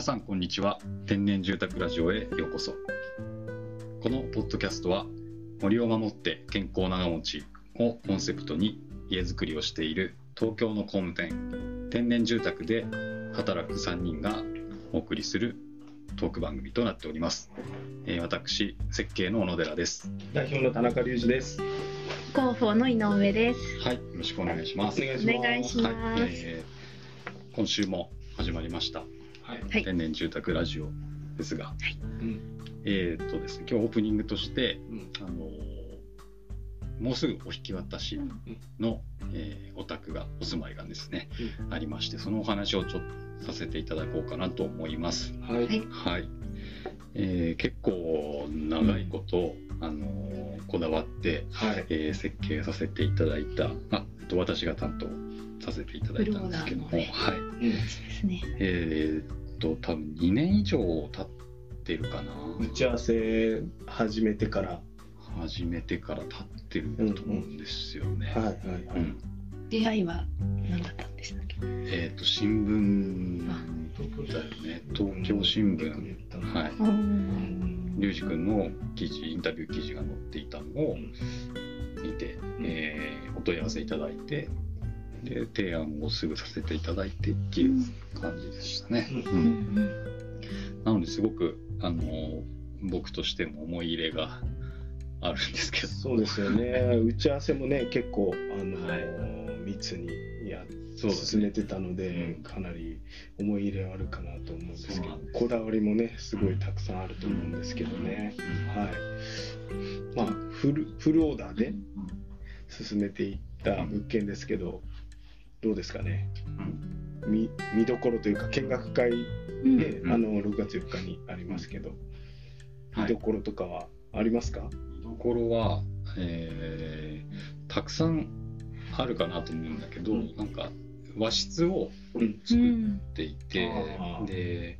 皆さんこんにちは。天然住宅ラジオへようこそ。このポッドキャストは森を守って健康長持ちをコンセプトに家づくりをしている東京の工務店天然住宅で働く3人がお送りするトーク番組となっております、えー私設計の小野寺です。代表の田中隆二です。広報の井上です。はいよろしくお願いします。お願いします。はい、えー今週も始まりましたはい。はい天然住宅ラジオですが、うん。えーっとですね、今日オープニングとして、うん。あのーもうすぐお引き渡しの、えーお宅がお住まいがですね、ありましてそのお話をちょっとさせていただこうかなと思います。はい。はいはい、えー結構長いこと、あのーこだわって、はい。えー設計させていただいた、あえっと私が担当させていただいたんですけども、フローラはい、うん。ですね。えーっと多分2年以上経ってるかな。打ち合わせ始めてから。始めてから経ってると思うんですよね。はいはいはい。うん出会いは何だったんでしたっけ？えっ、と新聞だよね。東京新聞。はい。うん。リュウジ君の記事、インタビュー記事が載っていたのを見て、えーお問い合わせいただいて、で提案をすぐさせていただいてっていう感じでしたね。うん。なのですごくあの僕としても思い入れがあるんですけど。そうですよね。打ち合わせもね、結構、あのはい。ー、密にや進めてたので、うん。かなり思い入れはあるかなと思うんですけどこだわりもねすごいたくさんあると思うんですけどね、はい。まあフルフルオーダーで進めていった物件ですけどどうですかね。うん。見見どころというか見学会うん。で、うん。あの6月4日にありますけど、はい。見どころとかはありますか、見どころは、えーたくさんあるかなと思うんだけど、うん。なんか和室をうん。う作っんていて、あー。で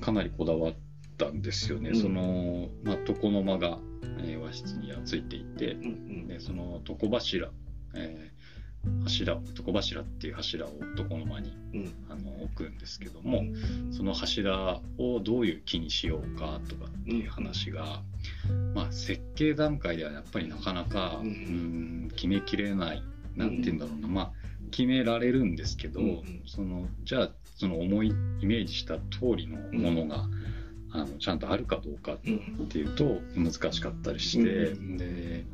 かなりこだわったんですよね、うん。その、まあ、床の間が、えー和室にはついていてうん。でその床柱、えー柱床柱っていう柱を床の間にうん。うんあの置くんですけども、その柱をどういう木にしようかとかっていう話が、まあ、設計段階ではやっぱりなかなか、うんうん決めきれないなんて言うんだろうな、まあ決められるんですけど、うんそのじゃあその思いイメージした通りのものが、あのちゃんとあるかどうかっうんていうと難しかったりして、うんで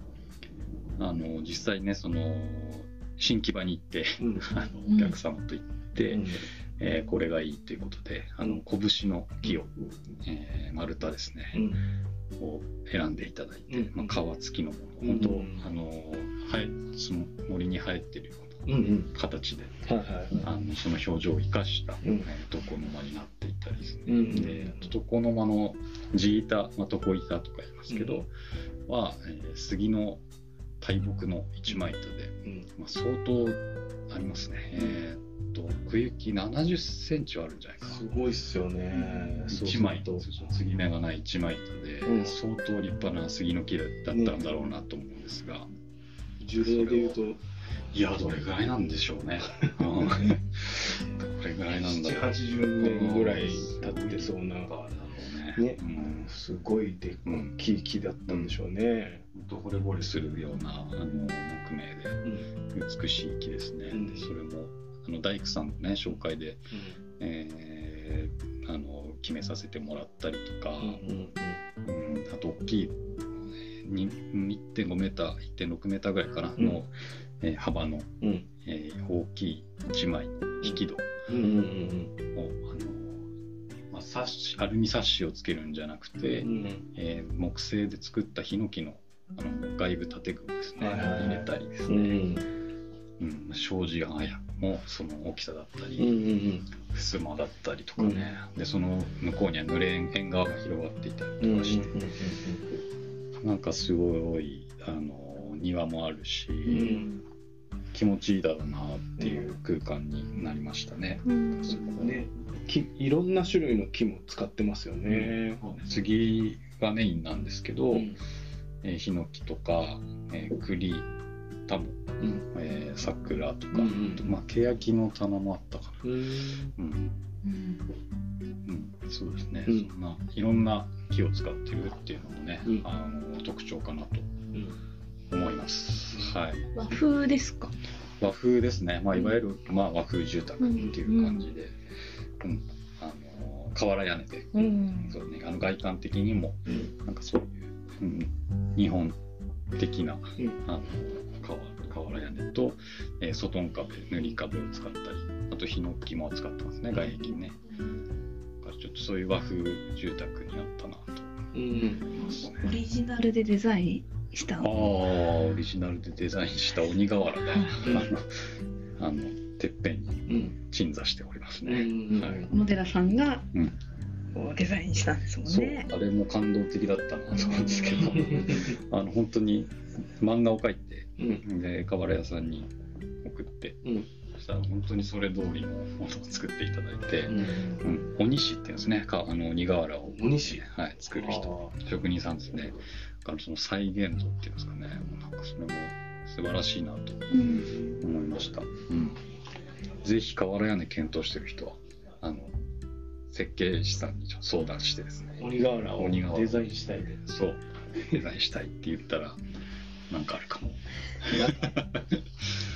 あの実際ねその新木場に行ってうん。あのお客様と行って。うん。えーこれがいいということであの拳の木を、えー丸太ですね、を選んでいただいて、うん。まあ、皮付きのもうんの本当、あの生えその森に生えてるよううんうん。な形ではいはいあのその表情を生かした、ん。えー床の間になっていたりですね、うんで床の間の地板、まあ、床板とか言いますけど、は、えー杉の大木の一枚板で、うんまあ、相当ありますね。えーっと奥行き70センチはあるんじゃないかな。すごいっすよね。そうす1る枚と継ぎ目がない1枚板で、うん相当立派な杉の木だったんだろうなと思うんですが、樹齢でいうといやどれぐらいなんでしょうね。うんどれぐらいなんだろう。780年ぐらい経ってそうなね。ねうんすごいでっうんきい木だったんでしょうね。と惚れ惚れするようなあの木目で美しい木ですね。うん。でそれもあの大工さんのね紹介で、えーあの決めさせてもらったりとか、うんうんあと大きいに1.5メーター1.6メーターぐらいかなの、えー幅の、うん。うんえー大きい1枚の引き戸を、うんうんうん。あのまあ、サッシアルミサッシをつけるんじゃなくて、うん。えー木製で作ったヒノキのあの外部建具をですね、はいはいはい。入れたりですね、うん。うん、障子がもその大きさだったうんうり、ん。襖だったりとかね、でその向こうには濡れ縁側が広がっていたりとかして、なんかすごいあの庭もあるし、ん。気持ちいいだろうなっていう空間になりましたね。うん。そこは。ね。木いろんな種類の木も使ってますよね。次がメインなんですけど、うんえーヒノキとか、えー栗タモ、うん。えー桜とか、うんまあ欅の棚もあったかな、うん。うん、うん、そうですね、うん。そんないろんな木を使ってるっていうのもね、うん。あの特徴かなとうん思います。はい、和風ですか？和風ですね、まあ、いわゆる、まあ、和風住宅っていう感じで、うん。あの瓦屋根で、うん。そうね、あの外観的にもうん。なんかそういう、うん、日本的なうん。あの瓦瓦屋根と、えー外ん壁塗り壁を使ったりあとヒノキも使ってますね外壁にね。だからちょっとそういう和風住宅になったなとうん思いますね。オリジナルでデザインしたああオリジナルでデザインした鬼瓦ね、うん。あのあのてっぺんにうん。鎮座しておりますうね、ん。はい。小野寺さんがうん、こうデザインしたんですもんそうね。あれも感動的だったなと思うんですけど。あの本当に漫画を描いてうん。で瓦屋さんに送ってうん。そしたら本当にそれ通りのものを作っていただいて、うん。うん、鬼師っていうんですね。かあの鬼瓦を。鬼師はい、作る人。職人さんですね。だからその再現度っていうんですかね。なんかそれも素晴らしいなとうん。思いました、うん、ぜひ瓦屋根検討してる人はあの設計士さんに相談してですね。鬼瓦をデザインしたいでそう。デザインしたいって言ったら なんかあるかも。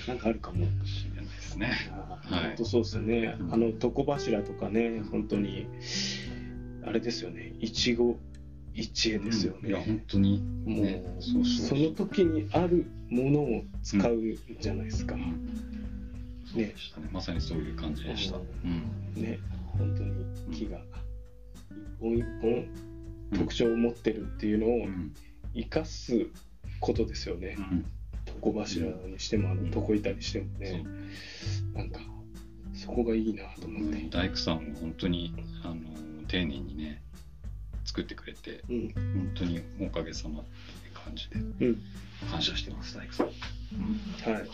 なんかあるかも。しれないですね。はい。本当そうですよね、うん。あの床柱とかね本当にあれですよね。一期一会ですよいやね、本当に。もう、ねそうそうその時にあるものを使うじゃないですか、そうでしたね。まさにそういう感じでした、ううん。ね本当に木が一本一本特徴を持ってるっていうのをうん生かすことですよね、うん床柱にしてもあの床板にしてもね、なんかそこがいいなと思って、大工さんも本当にあの丁寧にね作ってくれてうん。本当におかげさまって感じでうん。感謝してます大工さん、はい。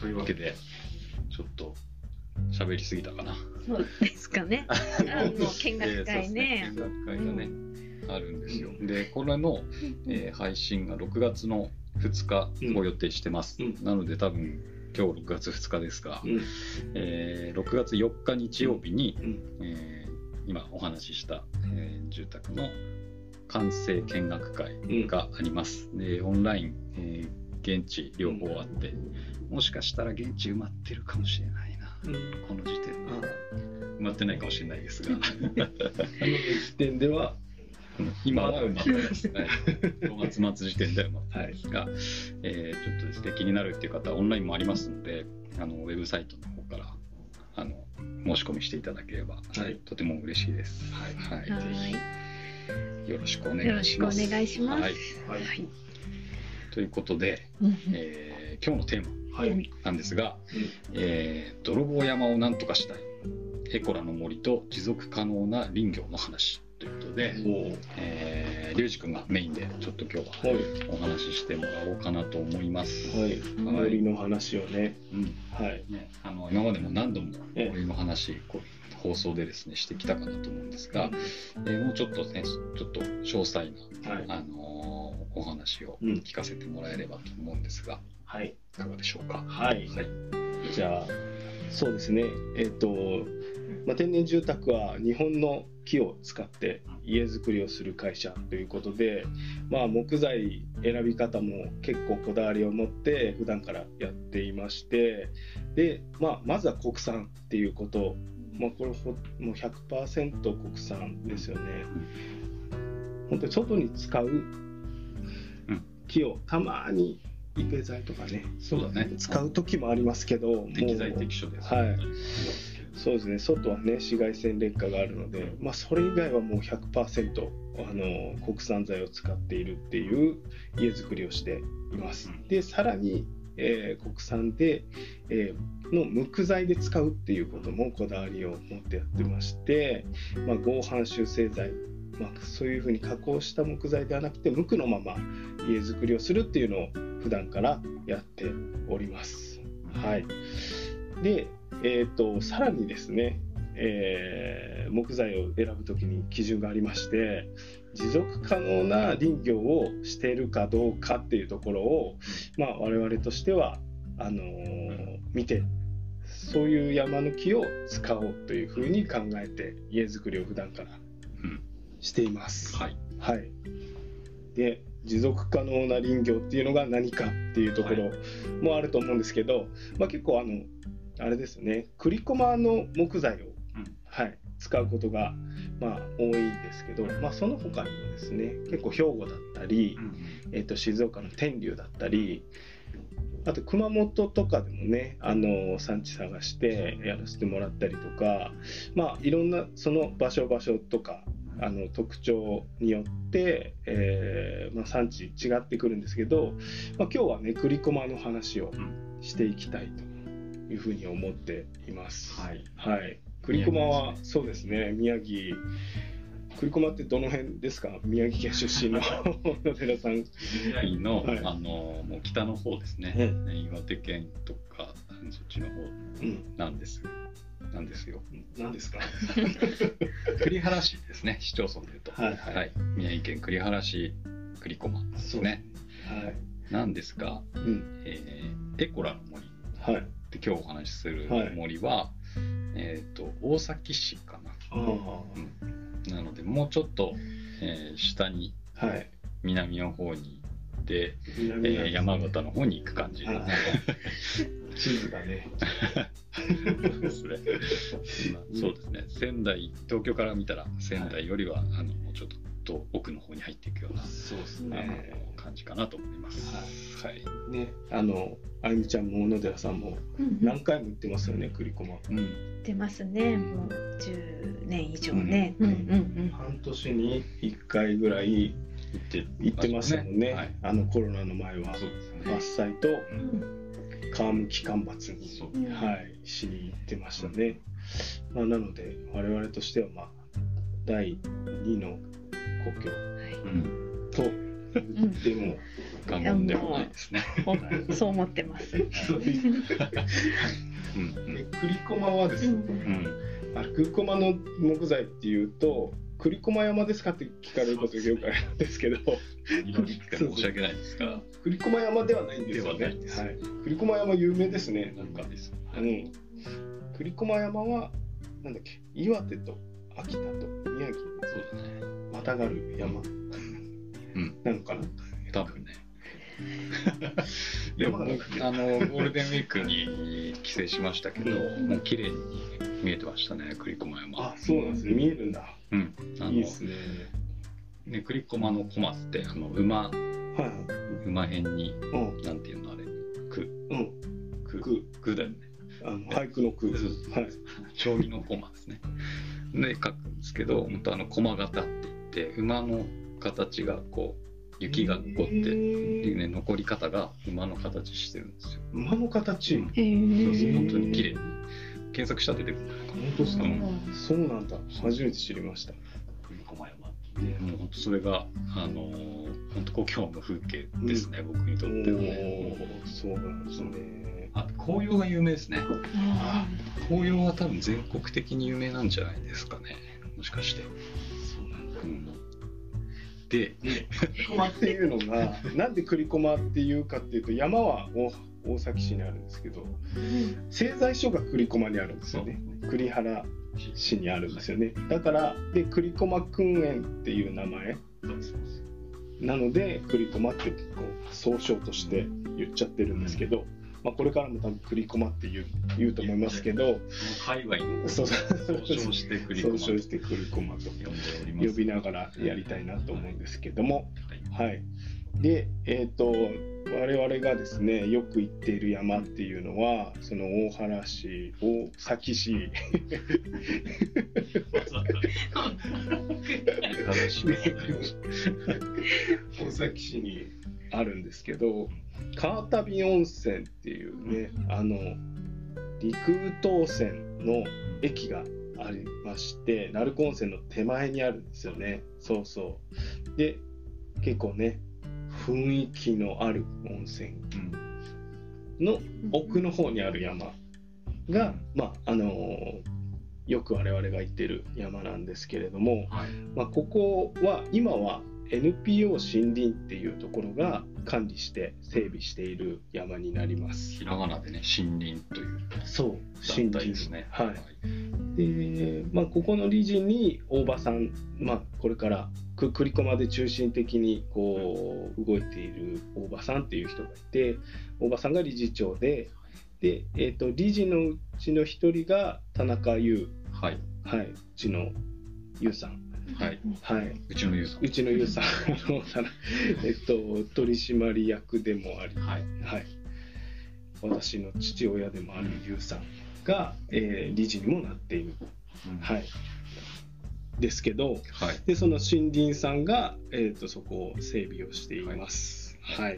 というわけでちょっと喋りすぎたかな。そうですかね。あの見学会ね。見学会がね、あるんですよ。でこれの、えー配信が6月の2日を予定してます、うん。なので多分今日6月2日ですが、うん。えー6月4日日曜日に、うん。えー今お話しした、えー住宅の完成見学会があります、でオンライン、えー現地両方あって、もしかしたら現地埋まってるかもしれないこの時点で。埋まってないかもしれないですが。あの時点では今は埋まってます、はい、5月末時点では埋まってないですが、えーちょっとですね気になるっていう方はオンラインもありますのであのウェブサイトの方からあの申し込みしていただければ、はい。とても嬉しいです、はい。はぜひよろしくおい。よろしくお願いします。願い。します。はい、はい。ということで、うん。えー今日のテーマ。はいなんですが、えー泥棒山をなんとかしたい。エコラの森と持続可能な林業の話ということで、おえー、リュウジ君がメインでちょっと今日ははいお話ししてもらおうかなと思います。はい。はい。森の話をね。うん。はい。ね、あの今までも何度もええ。森の話こう放送でですねしてきたかなと思うんですが、えーもうちょっとねちょっと詳細な、はい。あのーお話をうん。聞かせてもらえればと思うんですが、はい。いかがでしょうか。はい。はい。じゃあそうですね。えっ、と、まあ、天然住宅は日本の木を使って家づくりをする会社ということで、まあ、木材選び方も結構こだわりを持って普段からやっていましてで、まあ、まずは国産っていうこと、まあ、これほもう100%国産ですよね。本当に外に使う木をたまにイペ材とかね。そうだね。使う時もありますけど適材適所です。はい。そうですね。外はね紫外線劣化があるので、まあ、それ以外はもう100%あの国産材を使っているっていう家づくりをしています。うん。でさらに、えー国産で、えーの無垢材で使うっていうこともこだわりを持ってやってまして、まあ、合板修正材、まあ、そういうふうに加工した木材ではなくて無垢のまま家づくりをするっていうのを普段からやっております。はい、で、えー、とさらにですね、えー木材を選ぶときに基準がありまして持続可能な林業をしているかどうかっていうところを、まあ、我々としてはあのー見てそういう山の木を使おうというふうに考えて家づくりを普段からうんしています。はい。はい、で持続可能な林業っていうのが何かっていうところもあると思うんですけど、まあ、結構あのあれですね。栗駒の木材を、はい、使うことが、まあ、多いですけど、まあ、その他にもですね結構兵庫だったり、えっと静岡の天竜だったりあと熊本とかでもねあの産地探してやらせてもらったりとかまあいろんなその場所場所とかあの特徴によって、えーまあ、産地違ってくるんですけど、まあ、今日はね栗駒の話をしていきたいというふうに思っています。はい。はい、栗駒はそうですね。宮城。栗駒ってどの辺ですか？宮城県出身の 野寺さん。宮城の、はい。あのもう北の方ですね、う岩手県とかそっちの方うん。なんですなんですよ。何ですか？栗原市ですね市町村でいうと。はい。はい。宮城県栗原市栗駒ですね。はい。なんですが、うん。えーエコラの森。はい。で今日お話しするはい。森は、えっ、と大崎市かな、あうん、なのでもうちょっと、えー下にあはい。南の方にえー山形の方に行く感じはい 地図がねですね。まあそうですね。仙台、東京から見たら仙台よりは、あのもうちょっと奥の方に入っていくような、そうですあねの感じかなと思います。はい。ねあのあゆみちゃんも小野寺さんもうん何回も行ってますよね栗駒うん。出ますね。もう10年以上ね。うんうん半年に1回ぐらい行って行ってましたもんねはい。あのコロナの前はね。伐採とうん。皮むき間伐にはい、しに行ってましたね。まあ、なので我々としては、まあ、第2の故郷うん。と言っても、過言でもないですね。そう思ってます。そういう うん。で栗駒はですね、うんうん。あれ栗駒の木材っていうと栗駒山ですかって聞かれることがよくあるんですけど。申し訳ないですが、栗駒山ではないんですよね。いはい、栗駒山有名ですね。なん。かなんです。うん、栗駒山はなんだっけ？岩手と秋田と宮城。そうだね。またがる山。うん。なのか。な、多分ね。でも、あの、ゴールデンウィークに帰省しましたけど、うん。もう綺麗に見えてましたね、栗駒山。あそうなんですね。見えるんだうん。あのいいですね。ね、栗駒の駒って、あの、馬、はい馬編に、うん。なんていうのあれ、く、うん。く、く。くだよね。あの俳句の句はい。将棋の駒ですね。で、書くんですけど、本当あの、駒型って言って、馬の形がこう、雪がこうって、へー。ね、残り方が馬の形してるんですよ。馬の形、うん。へそうそうえ。本当に綺麗に検索したら出てくる。本当ですか、うん。そうなんだ。初めて知りました。栗駒山。でもう本当それがあのー本当故郷の風景ですね、僕にとおってはね。おそうなんですね。あ紅葉が有名ですね。あ紅葉は多分全国的に有名なんじゃないですかね。もしかして、そうなんだ。うん、で栗駒っていうのが なんで栗駒っていうかっていうと山は大大崎市にあるんですけどー製材所が栗駒にあるんですよね。栗原市にあるんですよね。だからで栗駒訓園っていう名前。なので栗駒ってこう総称として言っちゃってるんですけど、まあ、これからも多分栗駒って言う言うと思いますけど界隈の総称して栗総駒。と称して栗駒と呼びながらやりたいなと思うんですけども。はい。はい。でえっ、と我々がですねよく行っている山っていうのはその大原市大崎市大崎市にあるんですけど川旅温泉っていうねあの陸羽東線の駅がありまして鳴子温泉の手前にあるんですよね。そうそう。で結構ね雰囲気のある温泉。うん。の奥の方にある山が、まああのよく我々が行ってる山なんですけれども、はい。まあ、ここは今は NPO 森林っていうところが管理して整備している山になります。ひらがなでね森林という。そう団体ですね。はい。で、まあ、ここの理事に大場さん、まあ、これからく栗駒で中心的にこう動いている大場さんっていう人がいて大場さんが理事長でで、えー、と理事のうちの一人が田中優、はい。はい、うちの優さん、はい。はい、うちのユーザうちの優さんあのたなえっと、取締役でもあり、ーはい。はい、私の父親でもある優さんが、えー理事にもなっている。うん。はい、ですけどはい。でその森林さんが、えー、とそこを整備をしています。はい。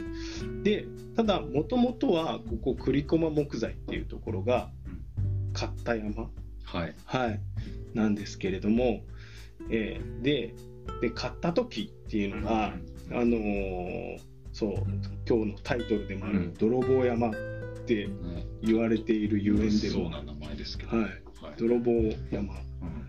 でただもともとはここ栗駒木材っていうところが買った山、はい。はい、なんですけれども、えーでで買った時っていうのが、あのーそう今日のタイトルでもあるうん「泥棒山」ってね言われているゆえんでもそうな名前ですけど。はい、はい。泥棒山。うん。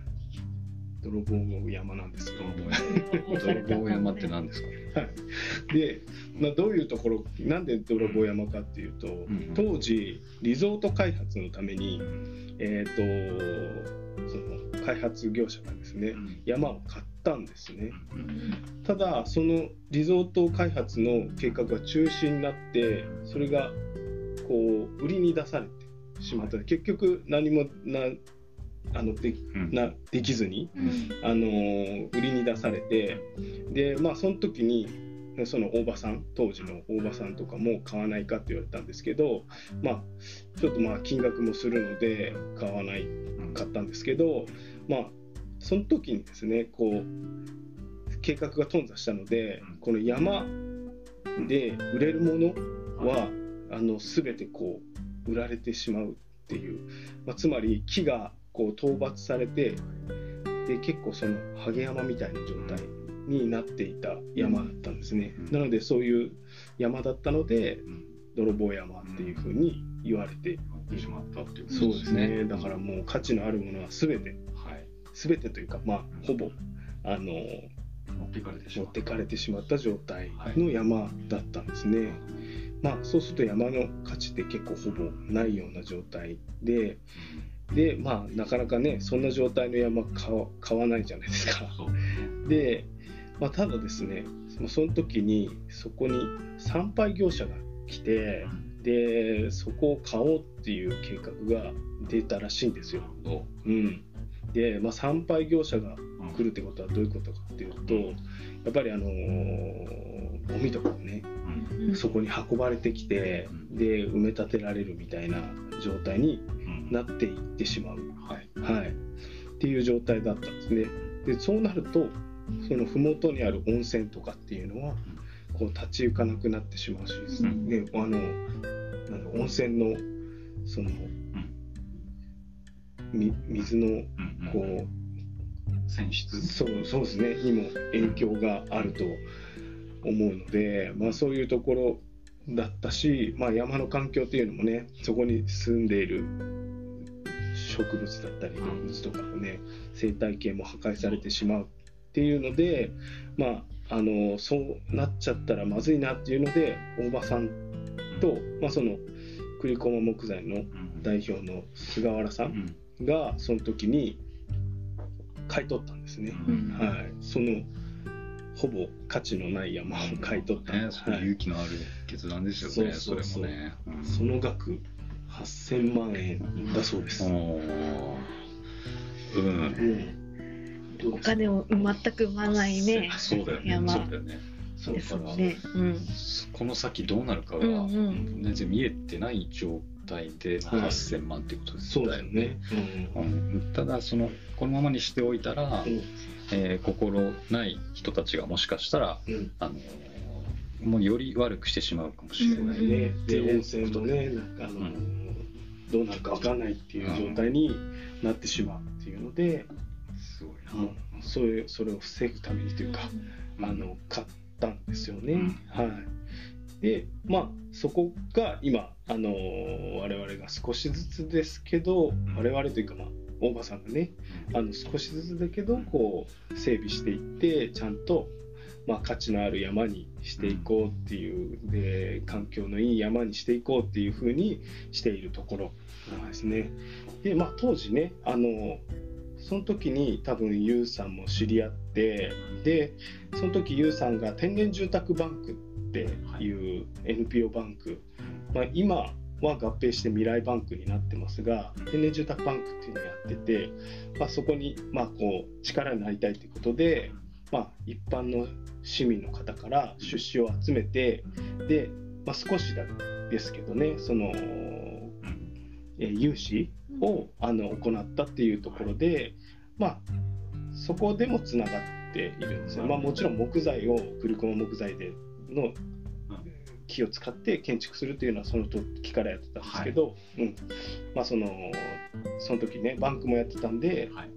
泥棒山なんですよ。泥棒泥棒山って何ですか？で、まあ、どういうところなんで泥棒山かっていうと、ん当時リゾート開発のために、えー、とその開発業者がですね山を買ったんですね。ただそのリゾート開発の計画が中止になってそれがこう売りに出されてしまった。結局何もなあのでうん。なできずにあのー売りに出されてでまあその時にその大場さん当時の大場さんとかも買わないかって言われたんですけどまあちょっとまあ金額もするので買わないかったんですけどまあその時にですねこう計画が頓挫したのでこの山で売れるものはあの全てこう売られてしまうっていう、まあ、つまり木がこう討伐されてで結構そのハゲ山みたいな状態になっていた山だったんですね、うん。なのでそういう山だったのでうん。泥棒山っていうふうに言われて、しまったっていうことそうですね。だからもう価値のあるものは全てはい。全てというかまあほぼあの持っていかれてしまっ持ったてかれてしまった状態の山だったんですね、まあそうすると山の価値って結構ほぼないような状態ででまあなかなかねそんな状態の山買わ買わないじゃないですか。で、まあ、ただですねその時にそこに参拝業者が来てでそこを買おうっていう計画が出たらしいんですよ。う。ん、で、まあ、参拝業者がうん来るってことはどういうことかっていうとやっぱりあのーゴミとかをねうん。そこに運ばれてきてで埋め立てられるみたいな状態にうん。なっていってしまう、はい。はい、っていう状態だったんですね。でそうなるとその麓にある温泉とかっていうのはこう立ち行かなくなってしまうし、うん。であの温泉のその、み水のうんうん。こう泉質。そうそうですね。にも影響があると思うので、まあ、そういうところだったし、まあ、山の環境っていうのもねそこに住んでいる植物だったり動物とかのね生態系も破壊されてしまうっていうので、まあ、あのそうなっちゃったらまずいなっていうので大場さんと、まあ、その栗駒木材のうん。代表の菅原さうん。んがその時に買い取ったんですね。うん。はい、そのほぼ価値のない山を買い取った、ね勇気のある決断ですよね。それもね。うん。その額8000万円だそうです。うんお金を全く生まないね。そうだよね。山。そうだよね。ですね。うん。この先どうなるかがうんうん。全然見えてない状態ではい。8000万っていうことですそうだよね。うん。ただそのこのままにしておいたら、うん。えー心ない人たちがもしかしたら、うん。あのーもうより悪くしてしまうかもしれない、うん。ね、でで。温泉もねなんかあの、うどうなるか分かんないっていう状態になってしまうっていうので、うんそういうそれを防ぐためにというか、あの買ったんですよね。はい、でまあそこが今あの我々が少しずつですけど我々というかまあ大場さんがねあの少しずつだけどこう整備していってちゃんと、まあ、価値のある山にしていこうっていう、で環境のいい山にしていこうっていうふうにしているところなんですね。でまあ当時ねあのその時に多分ユウさんも知り合ってでその時ユウさんが天然住宅バンクっていう NPO バンク、まあ、今は合併して未来バンクになってますが天然住宅バンクっていうのをやってて、まあ、そこにまあこう力になりたいということで、まあ、一般の市民の方から出資を集めてで、まあ、少しだですけどねその、えー融資をあの行ったっていうところで、まあ、そこでもつながっているんですよ。まあ、もちろん木材を栗駒木材での木を使って建築するっていうのはその時からやってたんですけど、うん。まあ、そのその時ねバンクもやってたんで、はい。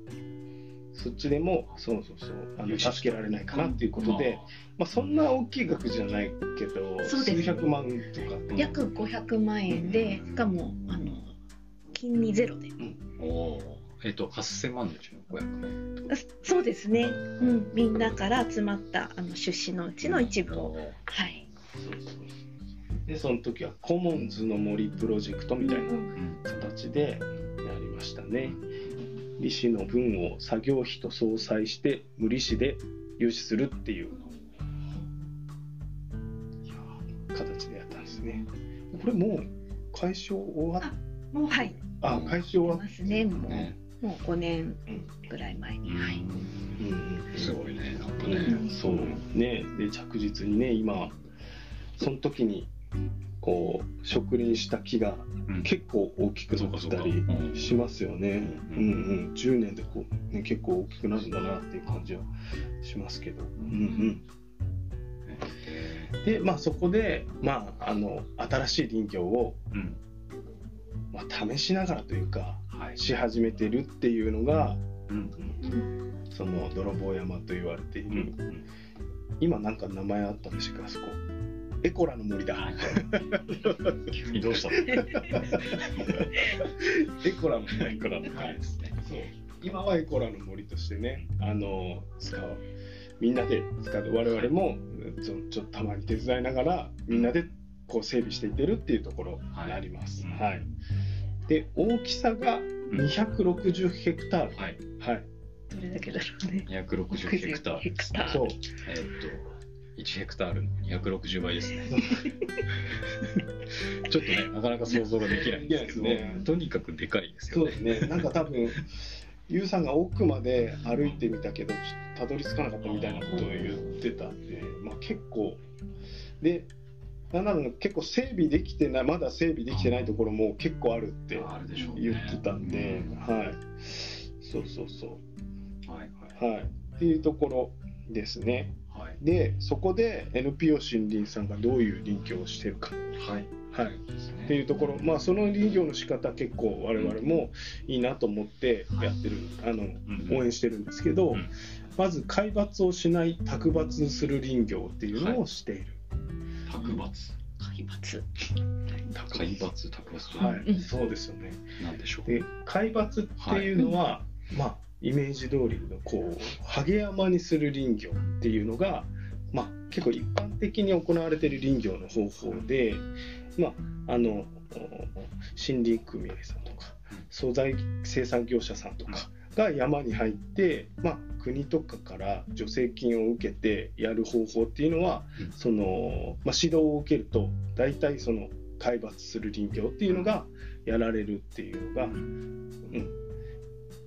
そっちでもそうそうそうあの助けられないかなっていうことで、まあ、そんな大きい額じゃないけどそうです数百万とか。約500万円でしかもあの金利ゼロで。おおー。えっ、と8000万のうちの500万。あそうですね、うん、みんなから集まったあの出資のうちの一部を。はい。そうそうでその時はコモンズの森プロジェクトみたいなうん形でやりましたね。利子の分を作業費と相殺して無利子で融資するっていう。形でやったんですね。これもう解消終わっもうはいあ解消終わっますね。もうねもう5年ぐらい前に、はい。うんすごいね。なんかね、うん。そうね。で着実にね今その時にこう植林した木がうん。結構大きくなったりうん。しますよね。ううんんうん、10年でこう、ね、結構大きくなるんだなっていう感じはしますけど。うん。えうん、でまあそこで、まあ、あの新しい林業を、ーうんまあ、試しながらというかはい。し始めてるっていうのがうんその泥棒山と言われていうんる、今なんか名前あったんでしかあそこ。エコラの森だ。急にどうしたの？エコラの森。いくらの回ですね。そう。今はエコラの森としてねあの使う。みんなで使う。我々もちょちょっとたまに手伝いながらみんなでこう整備していってるっていうところになります。はいはい、で大きさが260ヘクタール、はい。はい、どれだけだろうね。260ヘクタール。ヘクタール。そう。えーっと1ヘクタール。の260倍ですね。ちょっとねなかなか想像ができないんですけど。ね。とにかくでかいですそうよねですね。なんか多分ユウさんが奥まで歩いてみたけどちょっとたどり着かなかったみたいなことを言ってたんで、まあ、結構。でなんなら結構整備できてないまだ整備できてないところも結構あるって言ってたんで、はい。そうそうそはいはうはい。っていうところですね。いはい。でそこで NPO 森林さんがどういう林業をしてるか。はい。はい。っていうところ、まあ、その林業の仕方結構我々もいいなと思ってやってる、あのうん。応援してるんですけど、うん。まず海抜をしない卓抜する林業っていうのをしている。卓抜。海抜。海抜卓抜。とはい、うん。そうですよね。なんでしょう。で海抜っていうのは、まあイメージ通りのこうハゲ山にする林業っていうのが、まあ、結構一般的に行われている林業の方法で、まあ、あのお森林組合さんとか素材生産業者さんとかが山に入って、まあ、国とかから助成金を受けてやる方法っていうのは、うん。そのまあ、指導を受けると大体その海抜する林業っていうのがやられるっていうのが、うん、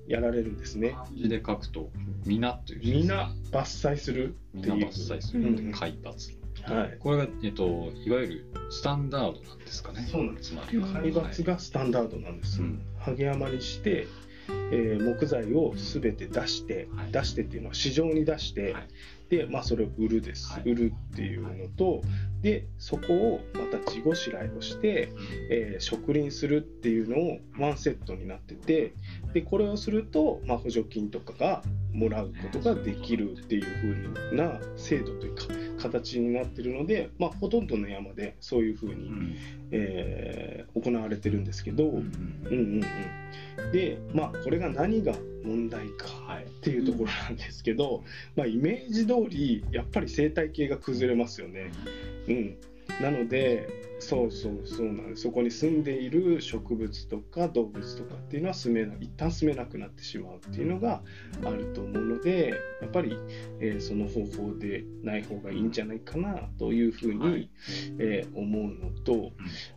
やられるんですね。漢字で書くと「皆」という字ですみんな伐採するっていう。伐採するうん。海抜はい。これが、えっと、いわゆるスタンダードなんですかね。そうなんです。つまりは。海抜がスタンダードなんです。うん。ハゲ山にして、えー木材をすべて出して、はい。出してっていうのは市場に出して、はい。で、まあ、それを売るです、はい。売るっていうのと、でそこをまた地ごしらえをして、えー植林するっていうのをワンセットになっててでこれをすると、まあ、補助金とかがもらうことができるっていう風な制度というか形になってるので、まあ、ほとんどの山でそういうふうに、うん。えー行われてるんですけど、うん、うんうん。うんでまあこれが何が問題かはい。っていうところなんですけど、まあ、イメージ通りやっぱり生態系が崩れますよね。うん、なのでそうそうそうなんです。そこに住んでいる植物とか動物とかっていうのは住めな一旦住めなくなってしまうっていうのがあると思うのでやっぱり、えーその方法でない方がいいんじゃないかなというふうに、はい。えー思うのと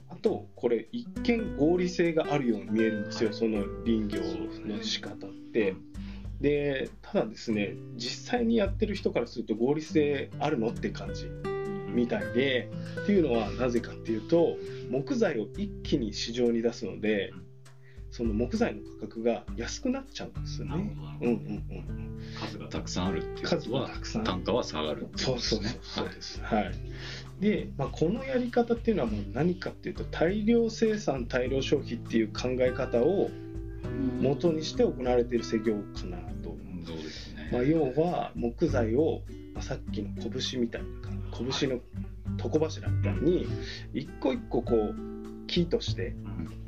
あとこれ一見合理性があるように見えるんですよ、はい。その林業の仕方って。でただですね実際にやってる人からすると合理性あるのって感じみたいでっていうのはなぜかっていうと木材を一気に市場に出すのでうんその木材の価格が安くなっちゃうんですよね。うんうんうん、数がたくさんあるっていうこ数とはがたくさん単価は下がるっていそうそうそうねそうです。はい。で、まあ、このやり方っていうのはもう何かっていうと大量生産大量消費っていう考え方を元にして行われている施業かなと。うんそうですねまあ、要は木材を、まあ、さっきの拳みたいな拳の床柱みたいに一個一個こう木として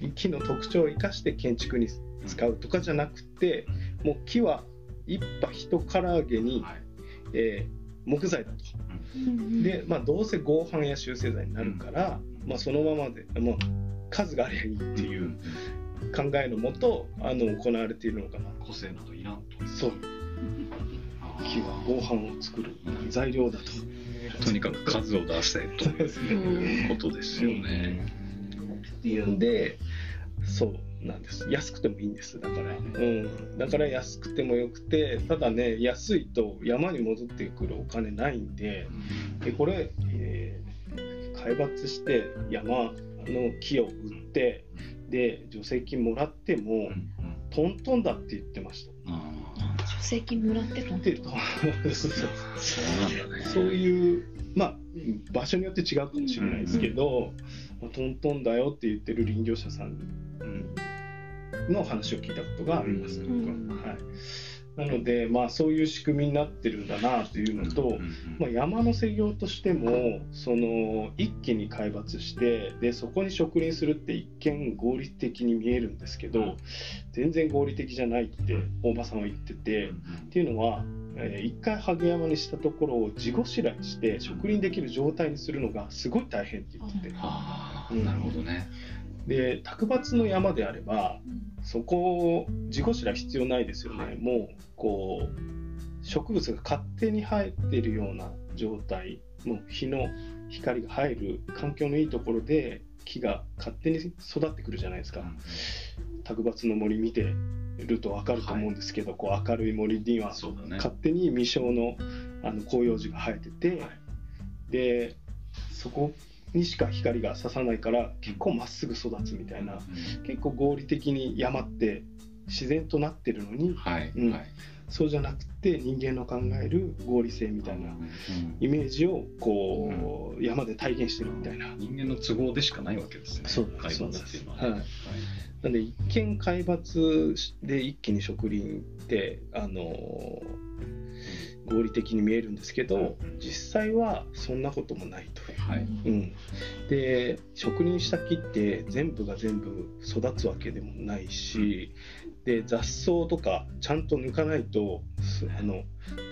うん。木の特徴を生かして建築に使うとかじゃなくてもう木は一羽一唐揚げに、はい。えー木材だと。で、まあ、どうせ合板や修正材になるから、まあ、そのままで、まあ、数がありゃいいっていう考えのもとあの行われているのかな。個性などいらんと。そう。木は合板を作る材料だと。とにかく数を出せということですよね。っていうん。でそうなん。です安くてもいいん。ですだから、うん、だから安くてもよくてただね安いと山に戻ってくるお金ないん。ででこれ、えー開発して山の木を売ってで助成金もらってもトントンだって言ってました。あ書籍もらってたんでだそういう、まあ、場所によって違うかもしれないですけど、まあトントンだよって言ってる林業者さんの話を聞いたことがあります、うんはい、なので、まあ、そういう仕組みになってるんだなというのと、まあ、山の施業としてもその一気に開発してでそこに植林するって一見合理的に見えるんですけど全然合理的じゃないって大場さんは言ってて。っていうのは、えー一回ハゲ山にしたところを地ごしらえして植林できる状態にするのがすごい大変って言ってて。うんなるほどね。で卓抜の山であればそこを地ごしらえ必要ないですよね、はい。もうこう植物が勝手に生えているような状態もう日の光が入る環境のいいところで木が勝手に育ってくるじゃないですか、卓抜の森見てると分かると思うんですけど、こう明るい森には。勝手に未生のあの広葉樹が生えてて、はい。でそこにしか光が差さないから結構まっすぐ育つみたいな、うん結構合理的に山って自然となってるのにはい、うんはい。そうじゃなくて人間の考える合理性みたいなうんイメージをこう、山で体現してるみたいな。人間の都合でしかないわけですね。そう海抜っていうのはね。はいなんで一見海抜で一気に植林ってあの合理的に見えるんですけど実際はそんなこともないという。はい。うん、で植林した木って全部が全部育つわけでもないしで雑草とかちゃんと抜かないとすあの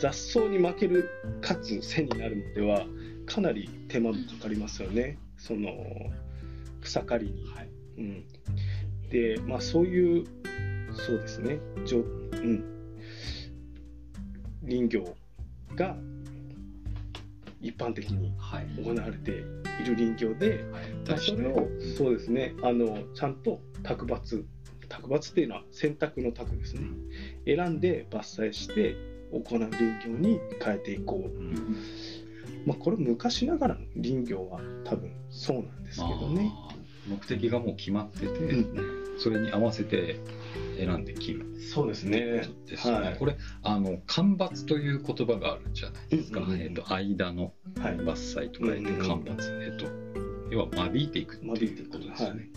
雑草に負けるかつ背になるのではかなり手間もかかりますよねその草刈りに。はい。うん、でまあそういうそうですねうん、林業が一般的にはい。行われている林業で、はい。まあ、それをうんそうですね。あのちゃんと卓抜卓抜っていうのは選択の卓ですね。選んで伐採して行う林業に変えていこう、うん。まあ、これ昔ながらの林業は多分そうなんですけどね。目的がもう決まってて、うん。それに合わせて選んで切る。そうですね。ですよね、はい。これあの間伐という言葉があるじゃないですか、うんうんうん。えっと間のはい。伐採と書いてうんうんうん。間伐、えっと。要は間引いていくっていうことですよはね、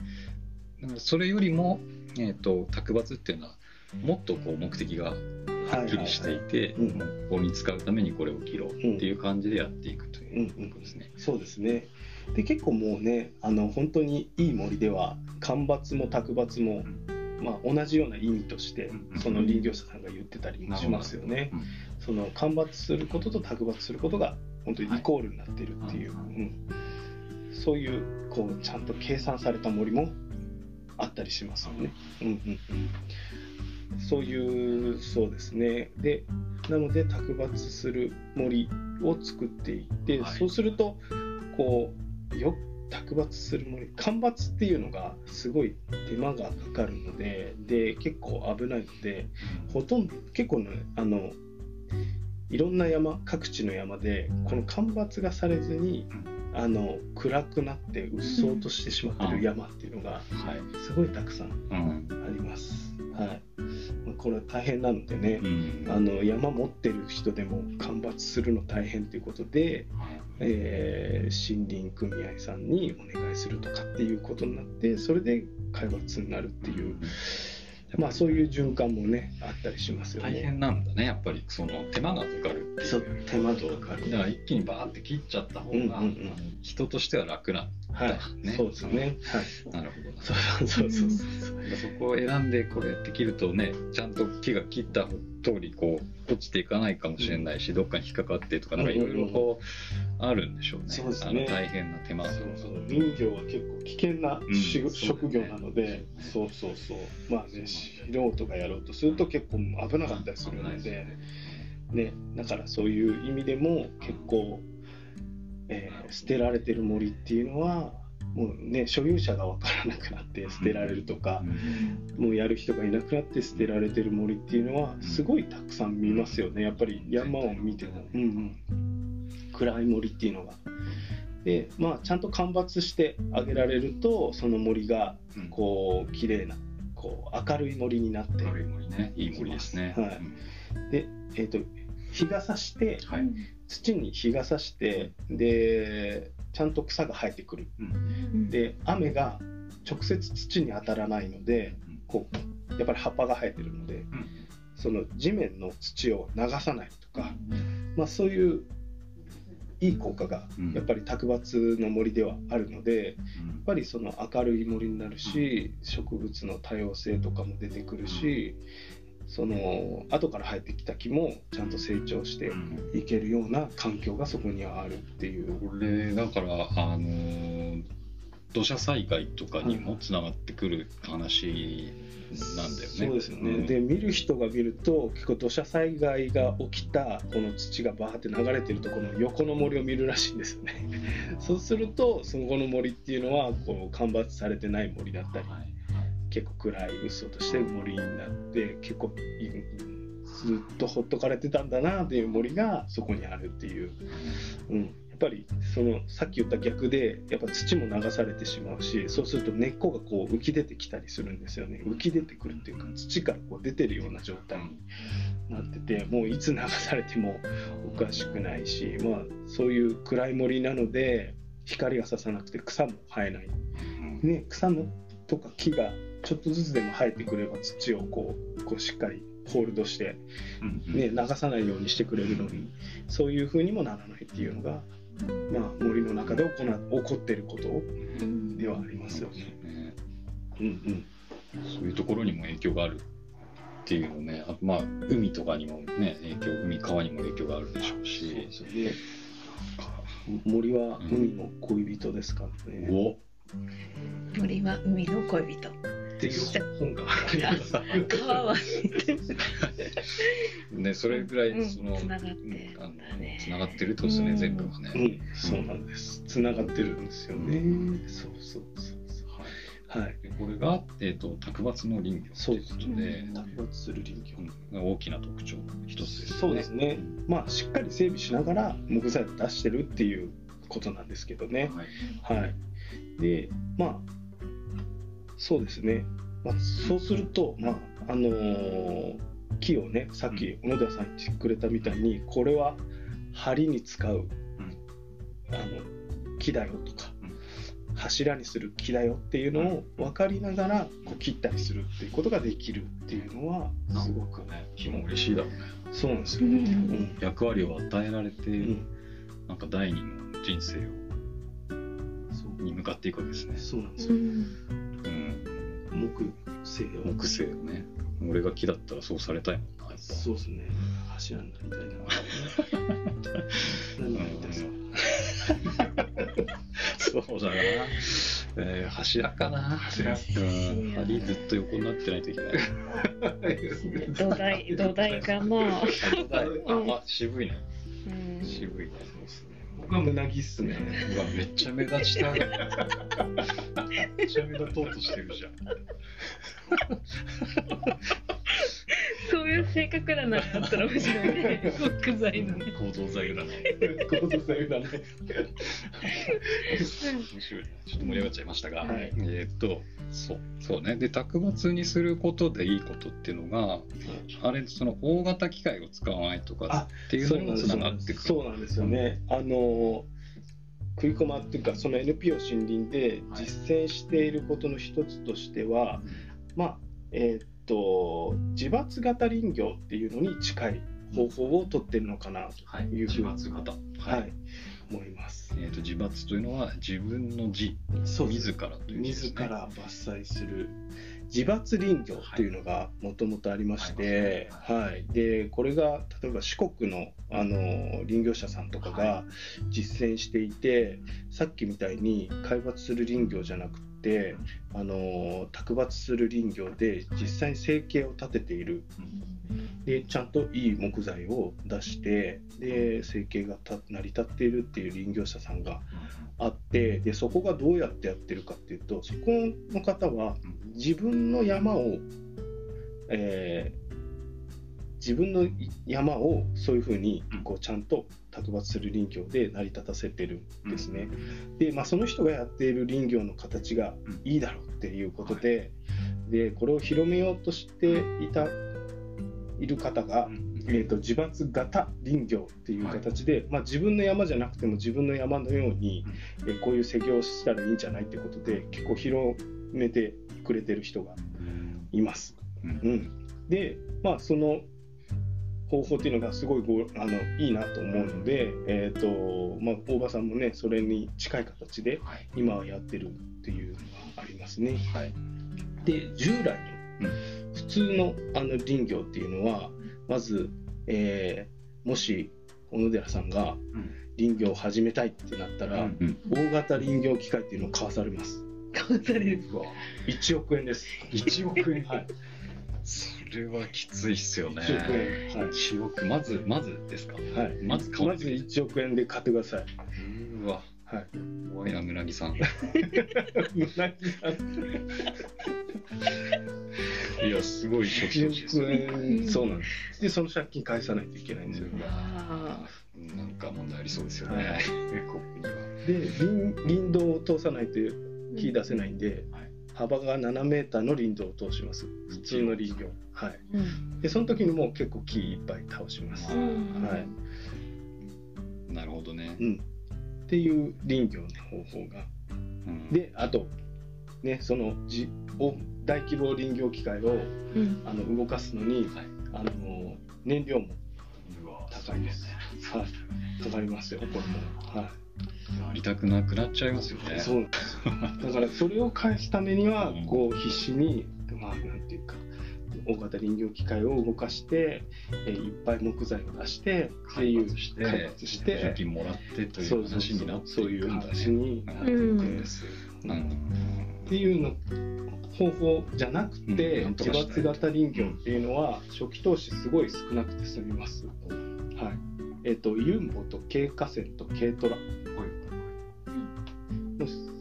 だからそれよりも、えっと卓抜っていうのはもっとこう目的がはっきりしていて、うんもうここに使うためにこれを切ろうっていう感じでやっていくといういうことですね。そうですね。で結構もうねあの本当にいい森では間伐も卓伐も、まあ、同じような意味としてうんその林業者さんが言ってたりもしますよね。うん。その間伐することと卓伐することが本当にイコールになっているっていう、はいうん。そういうこうちゃんと計算された森もあったりしますよね。うんうんうん、そういうそうですね。でなので卓伐する森を作っていって、はい。そうするとこうよ卓伐する森間伐っていうのがすごい手間がかかるのでで結構危ないのでほとんど結構ねあのいろんな山各地の山でこの間伐がされずにあの暗くなってうっそうとしてしまってる山っていうのがはい。すごいたくさんうん。あります。はい、まあこれは大変なのでねう、ん。あの山持ってる人でも間伐するの大変ということで、えー森林組合さんにお願いするとかっていうことになってそれで海抜になるっていう、まあそういう循環もねあったりしますよね。大変なんだね、やっぱりその手間がかかるっていう。そう手間がかかるだから一気にバーって切っちゃった方が、人としては楽なんはい、ねそうですね。はい。なるほどな。そうそうそうそうそこを選んでこれって切るとねちゃんと木が切った通りこう落ちていかないかもしれないし、どっかに引っかかってとかなんかいろいろこうあるんでしょうね。そうですね。あの大変な手間が。そうそう。林業は結構危険な職業なのでそそうそうそう。まあね素人がやろうとすると結構危なかったりするので、ね、だからそういう意味でも結構、えー捨てられてる森っていうのはもうね所有者が分からなくなって捨てられるとか、もうやる人がいなくなって捨てられてる森っていうのはすごいたくさん見ますよね。やっぱり山を見ても、うんうん、暗い森っていうのが。でまあちゃんと間伐してあげられるとその森がうん。こう綺麗なこう明るい森になって。軽い森ね。いい森ですね。はい。うん。で、えー、と日が差してはい。土に日が差してでちゃんと草が生えてくる。うん。で雨が直接土に当たらないのでこうやっぱり葉っぱが生えてるのでうん。その地面の土を流さないとか、まあ、そういういい効果がうん。やっぱり卓伐の森ではあるのでやっうんぱりその明るい森になるし植物の多様性とかも出てくるしその後から生えてきた木もちゃんと成長してうん。いけるような環境がそこにはあるっていう。これだからあのー土砂災害とかにもつながってくる話なんだよね。そうですよね、ん。で見る人が見ると結構土砂災害が起きたこの土がバーって流れてるところの横の森を見るらしいんですよね。そうするとそこの森っていうのはこう間伐されてない森だったり。はい結構暗いうっそうとして森になって結構ずっとほっとかれてたんだなっていう森がそこにあるっていう、うん、やっぱりそのさっき言った逆でやっぱ土も流されてしまうしそうすると根っこがこう浮き出てきたりするんですよね。浮き出てくるっていうか土からこう出てるような状態になっててもういつ流されてもおかしくないしまあそういう暗い森なので光がささなくて草も生えない。ね、草のとか木がちょっとずつでも生えてくれば土をこうこうしっかりホールドして、うんね、流さないようにしてくれるのにそういう風にもならないっていうのが、まあ、森の中で行な起こってることうんではありますよね。ねうん。うんそういうところにも影響があるっていうのね、あとまあ海とかにもね影響、海川にも影響があるでしょうし。そうですよね森は海の恋人ですからね。お。森は海の恋人っていう本があります。川はねそれぐらいうんその、つながってうんあのつながってるとですね、うん全部がね。うん、そうなんです。つながってるんですよね。そうそうそうそう。はい。でこれが、えー、と卓抜の林業とそういうことで、卓抜する林業。うん大きな特徴の一つですね。そうですね。まあしっかり整備しながら木材を出してるっていうことなんですけどね。はいはい。で、まあそうですね。まあそうすると、まああのー木をね、さっき小野田さん言ってくれたみたいに、これは梁に使う、あの木だよとか。柱にする木だよっていうのを分かりながらこう切ったりするっていうことができるっていうのはすごくね、木も嬉しいだろうね。そうなんですよね。うん役割を与えられて、うんなんか第二の人生をに向かっていくわけですね。そうなんですよ。うんうん、木星を木星をね。俺が木だったらそうされたいもんな。やっぱそうですね。柱になりたいな。何になりたいですか。そうだな。えー、柱かな。柱うん、針ずっと横になってないといけない。土台土台がまあ、あ、あ渋いね。うん、渋いね。僕は胸木っすね。うわ、めっちゃ目立ちたい。めっちゃ目立とうとしてるじゃん。そういう性格だなだったら面白いね木材のね構造材占い。構造性だね。面白いね。ちょっと盛り上がっちゃいましたが、はいえーっと、そう、そうね。で、卓抜にすることでいいことっていうのが、あれ、その大型機械を使わないとかっていうのにもつながってくる。そうなんですよね。あの食い込まっていうかその NPO 森林で実践していることの一つとしては、まあえーっと自伐型林業っていうのに近い方法を取ってるのかなはい。いうふうに自伐型。はい、思います。えーっと、自伐というのは自分の自、そう自らというね。自ら伐採する。自伐林業っていうのがもともとありまして、はい。でこれが例えば四国のあの林業者さんとかが実践していて、さっきみたいに開伐する林業じゃなくてあの卓伐する林業で実際に生計を立てている。でちゃんといい木材を出してで生計が成り立っているっていう林業者さんがあってでそこがどうやってやってるかっていうとそこの方は自分の山を、えー自分の山をそういうふうにこうちゃんと卓伐する林業で成り立たせてるんですね。で、まあ、その人がやっている林業の形がいいだろうっていうことで,、でこれを広めようとしていたいる方が、えー、と自伐型林業っていう形で、まあ、自分の山じゃなくても自分の山のように、えーこういう施業をしたらいいんじゃないってことで結構広めてくれてる人がいます。うん。うん、でまあその方法っていうのがすごいごあのいいなと思うので、えーとまあ、大場さんもねそれに近い形ではい。今はやってるっていうのがありますね。はい。で従来の普通のあの林業っていうのはまず、えーもし小野寺さんがうん林業を始めたいってなったら、うん。大型林業機械っていうのを買わされます買わされるうわ。1億円です1億円。はいそれはきついっすよね。1億円はい1億、まず、まずですか？はいまずまず1億円で買ってください。うわ、はい。怖いな、村木さん。いや、すごい初期投資です1ね。億円、そうなんです。で、その借金返さないといけないんですよ。あなんか問題ありそうですよね。はいここには。で、林林道を通さないと木出せないんで、はい幅が7メーターの林道を通します。普通の林業。はい。うんで、その時にもう結構木いっぱい倒します。うんはい。なるほどね。うん。っていう林業の方法が。うん、で、あと、ね、そのじお大規模林業機械をうんあの動かすのに、はいあの燃料も高いです。はい、かかりますよ、これも。はやりたくなくなっちゃいますよね。い、そう。だから、それを返すためにはうん、こう必死に、まあ、なんていうか。大型林業機械を動かして、えーいっぱい木材を出してっていう開発して、開発して賞金もらってといそう話になってそういくんだ話ね。になっていくんです。うんっていうの方法じゃなくて、うん伐型林業っていうのは初期投資すごい少なくて済みます。はい。えっ、とユンボと軽河川と軽トラ、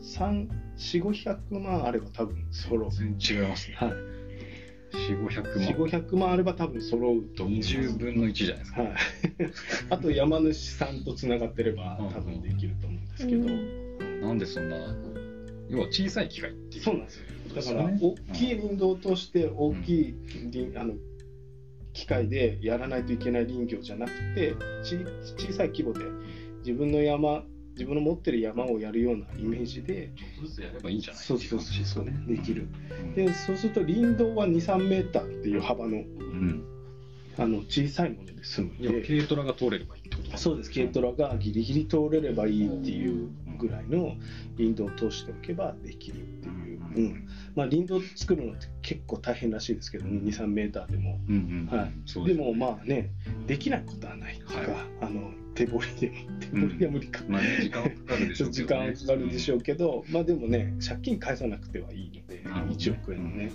三四五百万あれば多分揃う。全然違いますね。はい。四五百四五万。百万あれば多分揃うと思います。20分の1じゃないですか。はい。あと山主さんとつながってればうん多分できると思うんですけど。なんでそんな、要は小さい機械っていう。そうなんですよ。だから、大きい林道を通して大きい林、あの機械でやらないといけない林業じゃなくてち小さい規模で自分の山自分の持ってる山をやるようなイメージでやればいいんじゃない？そうそうそうそうね。できる。うんでそうすると林道は23メーターっていう幅のうん。あの小さいもので済むで。軽トラが通れればいいってことそうです。軽トラがギリギリ通れればいいっていうぐらいの林道を通しておけばできるっていう、うん。まあ、林道作るのって結構大変らしいですけど、ね、23メーターでも、うんうんはい。でもまあねできないことはないとか、はい。あの手掘りで手掘りは無理か、まあね時間はかかるでしょうけ時ど、ね、間はかかるでしょうけど、まあでもね借金返さなくてはいいのでなるほど1億円のね、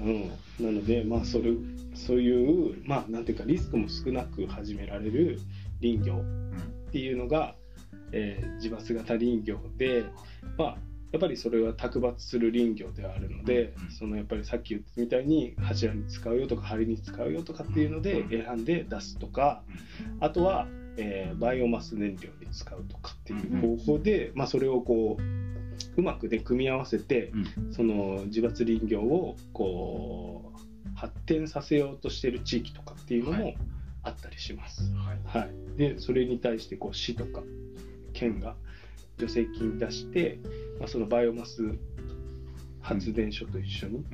うん。うん、なのでまあそれそういうまあなんていうかリスクも少なく始められる林業っていうのが、えー自伐型林業でまあやっぱりそれは卓抜する林業ではあるので、うんそのやっぱりさっき言ったみたいに柱に使うよとか梁に使うよとかっていうので選んで出すとかあとは、えーバイオマス燃料に使うとかっていう方法で、まあ、それをこううまくね組み合わせてうん。その自伐林業をこう発展させようとしている地域とかっていうのはもあったりします。はい。はい、でそれに対してこう市とか県が助成金出して、まあ、そのバイオマス発電所と一緒に、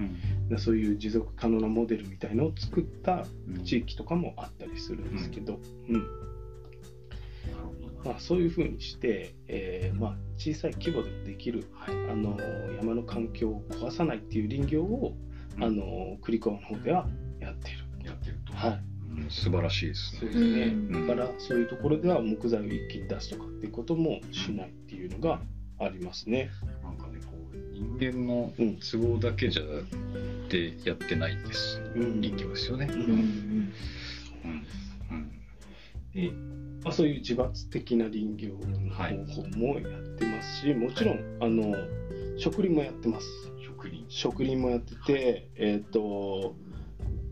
うん。そういう持続可能なモデルみたいのを作ったうん。地域とかもあったりするんですけど、うん。なるほどまあ、そういうふうにして、えーまあ、小さい規模でもできるはい。あの山の環境を壊さないっていう林業を、あの栗川の方ではやっている。やってると、はいうん素晴らしいですね。そうですね、うん。だからそういうところでは木材を一気に出すとかっていうこともしないっていうのがありますね。なんかねこう人間のうん都合だけじゃでやってないです、うん。林業ですよね、ううん。ん。うん。うん。でまあ、そういう自伐的な林業の方法もやってますし、もちろんあの植林もやってます。職人植林もやってて、えっ、と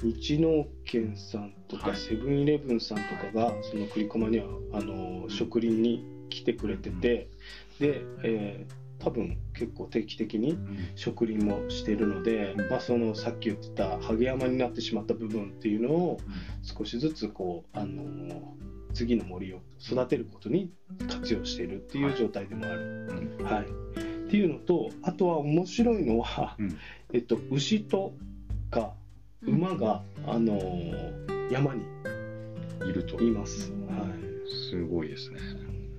日農研さんとかはい。セブンイレブンさんとかがその栗駒にはあの植林に来てくれててで、えー多分結構定期的に植林もしてるので、まあ、そのさっき言ってたハゲ山になってしまった部分っていうのを少しずつこうあの次の森を育てることに活用しているっていう状態でもある。うん。はい。っていうのとあとは面白いのは、うん。えっと、牛とか馬が、あの山にいると。います。うんはい、すごいですね。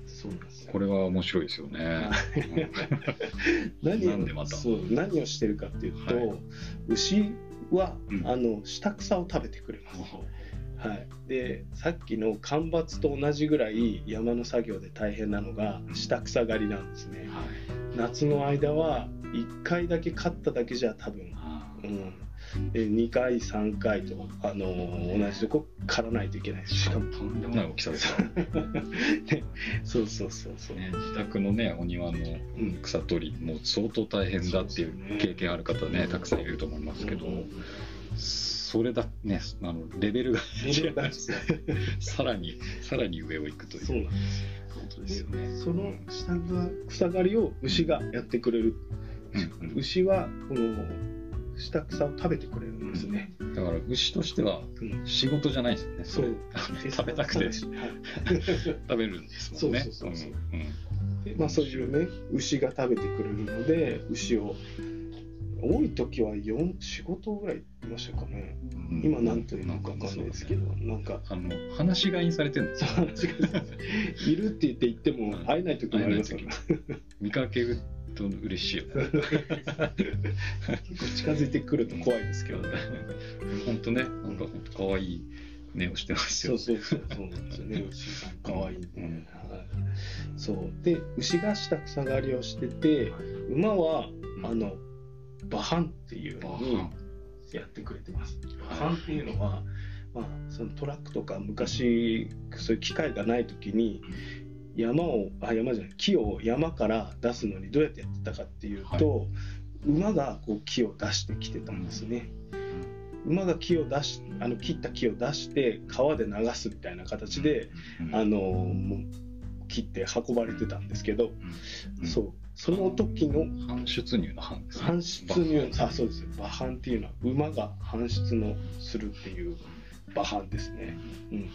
そうですよ。これは面白いですよね、何なんでまた。そう何をしてるかっていうと、はい。牛は、うん。あの下草を食べてくれます。はい、でさっきの間伐と同じぐらい山の作業で大変なのが下草刈りなんですね。はい。夏の間は1回だけ刈っただけじゃ多分、うん、で2回3回と、あのー同じとこ刈らないといけないしかもとんでもない大きさですから、ね。そうそうそうそう、ね、自宅のねお庭のうん。草取りもう相当大変だっていう経験ある方ねたくさんいると思いますけど、うん。それだねあのレベルが さらにさらに上を行くというそうなんですよ。ね。その下が草刈りを牛がやってくれる。うん。うん。牛はこの下草を食べてくれるんですね、だから牛としてはうん。仕事じゃないですよね。そう。れ。食べたくて。はい。食べるんですもんね。そうそうそうそう。ん。まあ、そういうね牛が食べてくれるので牛を多い時は4 4 5頭ぐらいいましたかね。うん。今何というのか分かんないですけどなんかあの話し飼いにされてるんですよ。いる。って言って言っても会えない時もありますから見かけると嬉しいよね。結構近づいてくると怖いですけどね。本当ね、なんか本当可愛い目をしてますよ。そうそうそうそう。なんですよね牛さん可愛いうん。はい、そう。で牛が下草刈りをしてて馬はうん。あの馬飯っていうのに馬やってくれてます。はい。馬飯っていうのは、まあ、そのトラックとか昔そういう機械がない時に山をあ山じゃない木を山から出すのにどうやってやってたかっていうと、馬がこう木を出してきてたんですね。馬が木を出しあの切った木を出して川で流すみたいな形で、うんあの切って運ばれてたんですけど、うんそう。その時の搬出入の搬ですね。搬出入あそうです馬飯っていうのは馬が搬出のするっていう馬飯ですね。うん、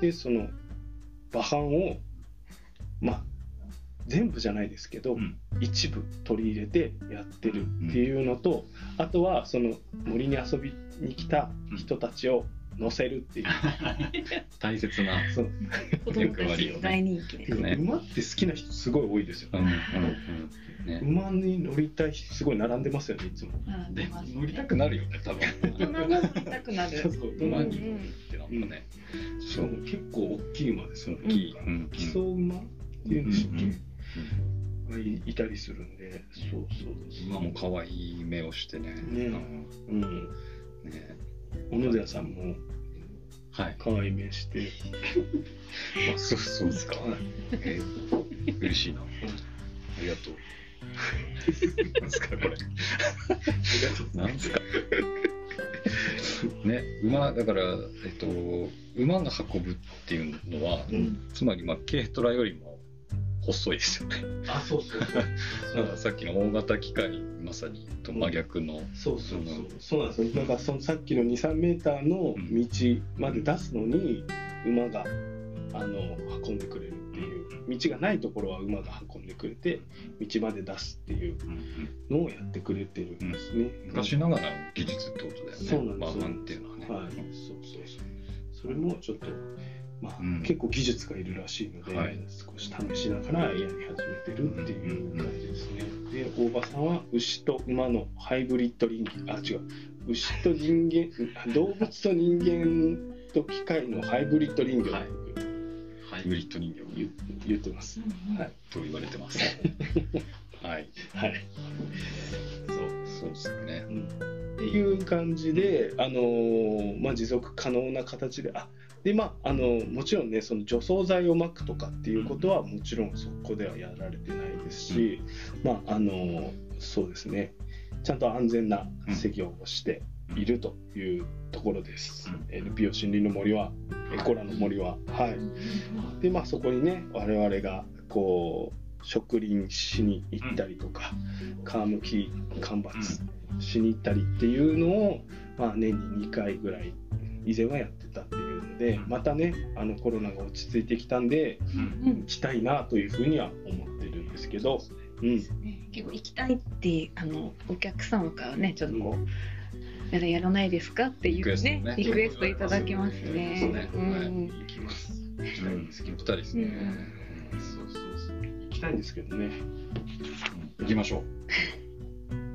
でその馬飯をまあ全部じゃないですけど、うん。一部取り入れてやってるっていうのと、あとはその森に遊びに来た人たちを乗せるっていう。大切なそう。子供たちに大人気です。ね。馬って好きな人すごい多いですようんうんうん。ね。馬に乗りたい人すごい並んでますよねいつも。で乗りたくなるよね多分。大人も乗りたくなる。そうそう馬にうんってなんかね。しかも結構大きい馬ですよね。大きい。うんうん。基礎馬っていうんでしたっけ、うんがいいたりするんで。そうそう馬も可愛い目をしてね。ね。うん。うん。ね。小野寺さんもはい。可愛い目して。あそうそうですか。はい。えー嬉しいな。ありがとう。なんすかこれ。なんすか。ね馬だからえっと馬が運ぶっていうのは、うん。つまりまあ軽トラよりも細いですよね。あそうそうそう。だからさっきの大型機械まさにと真逆の、そうそうそう。そうなんですよ。だからそのさっきの23メーターの道まで出すのに馬があの運んでくれるっていう。道がないところは馬が運んでくれて道まで出すっていうのをやってくれてるんですね、昔ながらの技術ってことだよね。そうなんです馬ンっていうのはね、はい、そうそうそう。それもちょっと、まあ、うん。結構技術がいるらしいので、はい。少し試しながらやり始めてるっていう感じですね。で、大場さんは牛と馬のハイブリッド人間、あ、違う、牛と人間、動物と人間と機械のハイブリッド人形はい。ハイブリッド人形。言言ってます。はい。と言われてます。はい。はい。そう。そうですよねっていう感じで、あのーまあ、持続可能な形であでまああのもちろんねその除草剤をまくとかっていうことはもちろんそこではやられてないですし、まああのそうですね。ちゃんと安全な施業をしているというところです、NPO 森林の森はエコラの森は。はい。でまあそこにね我々がこう植林しに行ったりとか皮むき間伐しに行ったりっていうのを、まあ、年に2回ぐらい以前はやってたっていうのでまたねあのコロナが落ち着いてきたんでうん。行きたいなというふうには思ってるんですけど、うん、ね。結構行きたいってあのお客様からねちょっとこう。やらやらないですかっていうねリリクエストいただきますね。ですね。うん。行きます。行きたいんですけど、行きたいですね、そうそうそう。行きたいんですけどね。行きましょう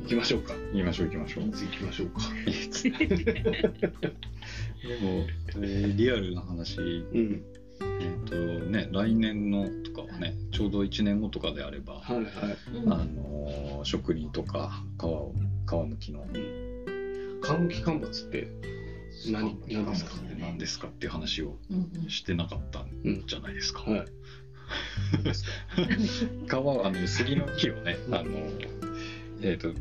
行きましょうか。行きましょう行きましょう。いつ行きましょうか。でも、えーリアルな話、うん。えっ、とね、来年のとかはね、ちょうど1年後とかであれば、はいはい。うん。あのー植林とか皮を皮むきの。皮むき間伐って何何ですか？って何ですかっていう話をうんうん。してなかったんじゃないですか。はい。皮はあの杉の木をね、あのえっ、と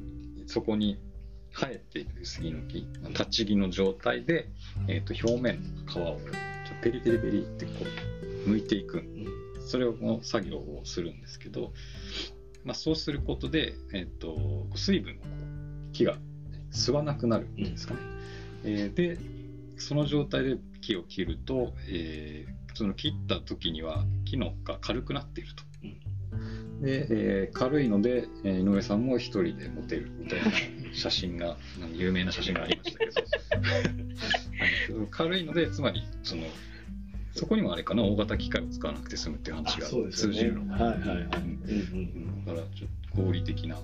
そこに生えている杉の木立ち木の状態で、えー、と表面の皮をペリペリペリってこう剥いていくそれを作業をするんですけど、まあ、そうすることで、えー、と水分をこう木が吸わなくなるんですかね。えーでその状態で木を切ると、えーその切った時には木のが軽くなっていると。で、えー軽いので、えー井上さんも一人で持てるみたいな写真が 有名な写真がありましたけど。軽いのでつまりそのそこにもあれかな大型機械を使わなくて済むっていう話が通じるのかな。はいはいはい。うん。うんだからちょっと合理的な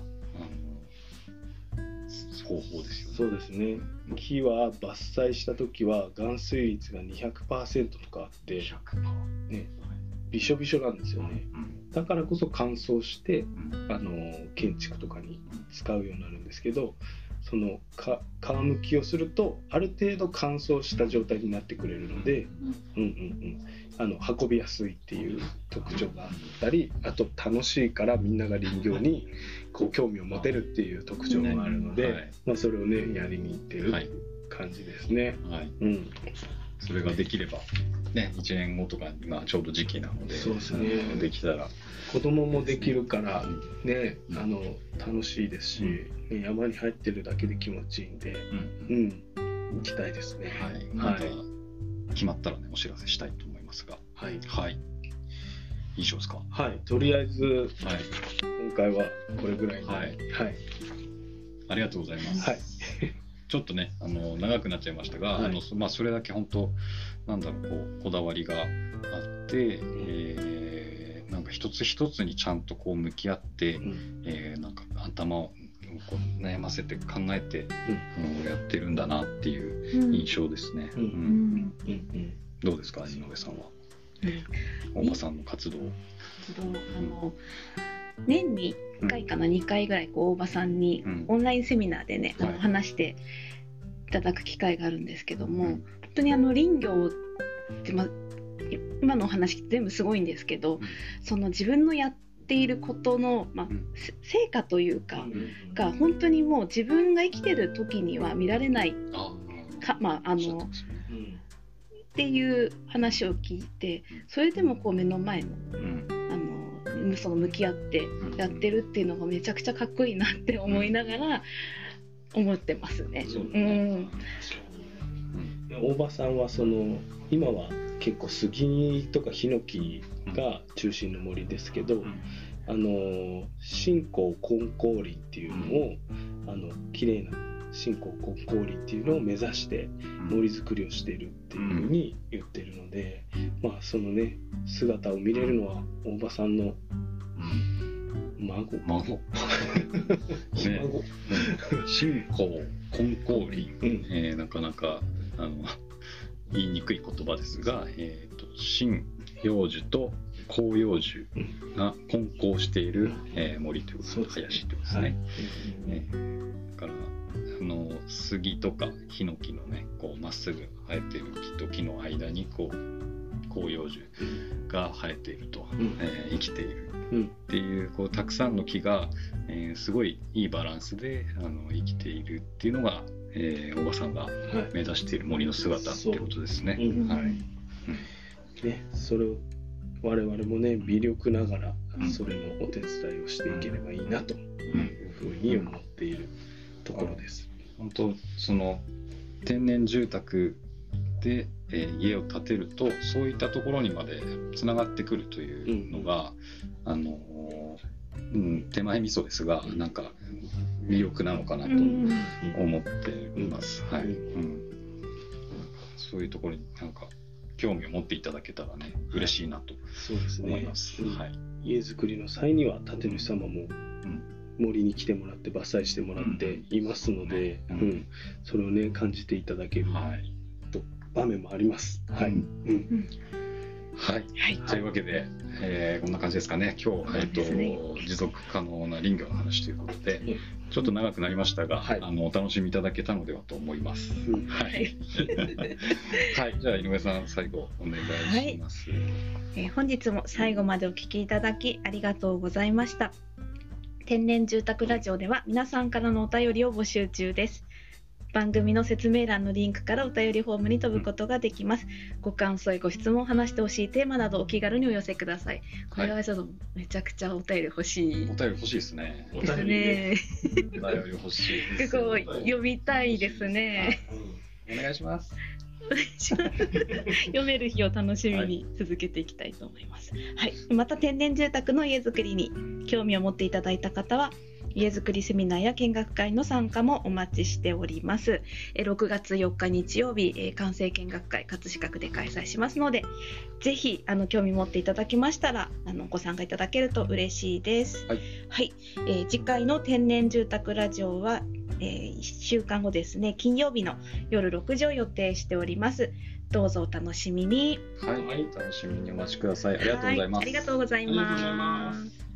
方法ですよね。そうですね。木は伐採した時は含水率が200%とかあってねびしょびしょなんですよねだからこそ乾燥してあの建築とかに使うようになるんですけどそのか皮むきをするとある程度乾燥した状態になってくれるので、うん。うんうん、あの運びやすいっていう特徴があったりあと楽しいからみんなが林業にこう興味を持てるっていう特徴があるので、まあ、それをねやりに行ってるはい。感じですね。はい、うん、それができれば、ね、1年後とか今ちょうど時期なのでそうですね。うんできたら。子供もできるからうん。ねあの楽しいですし、ね山に入ってるだけで気持ちいいんで、うん。うん、行きたいですね。はい、またはい決まったらねお知らせしたいと思いますが。はい。はい。以上ですか？はい、とりあえずはい。今回はこれぐらいに。はい。はい。ありがとうございます、はいちょっとねあの長くなっちゃいましたが、はい。あのそまあ、それだけ本当なんだろうこうこだわりがあって、えーなんか一つ一つにちゃんとこう向き合って、うん。えーなんか頭をこう悩ませて考えて、うん。やってるんだなっていううん。印象ですね。うん。うん。うん。うんどうですか井上さんは？うん。大場さんの活動。活動あの年に1回かな、2回ぐらいこう大場さんにうん。オンラインセミナーでね、あはい。の話していただく機会があるんですけども、うん。本当にあの林業って、ま、今のお話全部すごいんですけど、うん。その自分のやっていることの、まうん。せ成果というか、うん。が本当にもう自分が生きてる時には見られないあか、まあ、あのっていう話を聞いてそれでもこう目の前のうん。あのその向き合ってやってるっていうのがめちゃくちゃかっこいいなって思いながら思ってますね。大場さんはその今は結構杉とかヒノキが中心の森ですけど、ん。あの新興金光林っていうのを、あの綺麗な新興金光林っていうのを目指して森づくりをしているっていうふうに言ってるので、まあそのね姿を見れるのは大場さんのうん。孫。孫。ね。孫。新興金光林、うん。えーなかなかあの言いにくい言葉ですが、えー、と新葉樹と広葉樹が混交している、えー森ということでね。林ということですね。はい。ねだからあの杉とかヒノキのねこうまっすぐ生えてる木と木の間にこう広葉樹が生えていると、うん。えー生きている。うん。っていうこうたくさんの木が、えーすごいいいバランスであの生きているっていうのが、えー、おばさんがはい。目指している森の姿ってことですね。うん。はい。ね、それを我々もね微力ながらうん。それのお手伝いをしていければいいなというふうに思っているところです。本当その天然住宅で、えー家を建てるとそういったところにまでつながってくるというのが、あのーうん、手前味噌ですがなんか魅力なのかなとうん。思っています。はい、うん。うん、そういうところになんか興味を持っていただけたらね嬉しいなと思います。うんはい、家づくりの際には建主様も森に来てもらって伐採してもらっていますので、ううん。ん。それをね感じていただけるはい、場面もあります。はい、うん。うん。はい。はい。というわけで、えーこんな感じですかね。今日、えっとね持続可能な林業の話ということで、うんちょっと長くなりましたが、はい。あのお楽しみいただけたのではと思います。うん。はい、はい、じゃあ井上さん最後お願いします。えー本日も最後までお聞きいただきありがとうございました天然住宅ラジオでは皆さんからのお便りを募集中です。番組の説明欄のリンクからお便りフォームに飛ぶことができます。ご感想やご質問話してほしいテーマなどお気軽にお寄せください。これはちょっとめちゃくちゃお便り欲しい。お便り欲しいですね。おです便りねね。お便り欲しいです。結構 読みたいですね。お願いします。読める日を楽しみに続けていきたいと思います。はい、また天然住宅の家づくりに興味を持っていただいた方は家づくりセミナーや見学会の参加もお待ちしております。え6月4日日曜日、えー完成見学会葛飾区で開催しますので、ぜひあの興味持っていただきましたらあのご参加いただけると嬉しいです。はい、はいえー次回の天然住宅ラジオは、え1週間後ですね金曜日の夜6時を予定しております。どうぞお楽しみに。はい、楽しみにお待ちください。ありがとうございます。はありがとうございありがとうございま。ます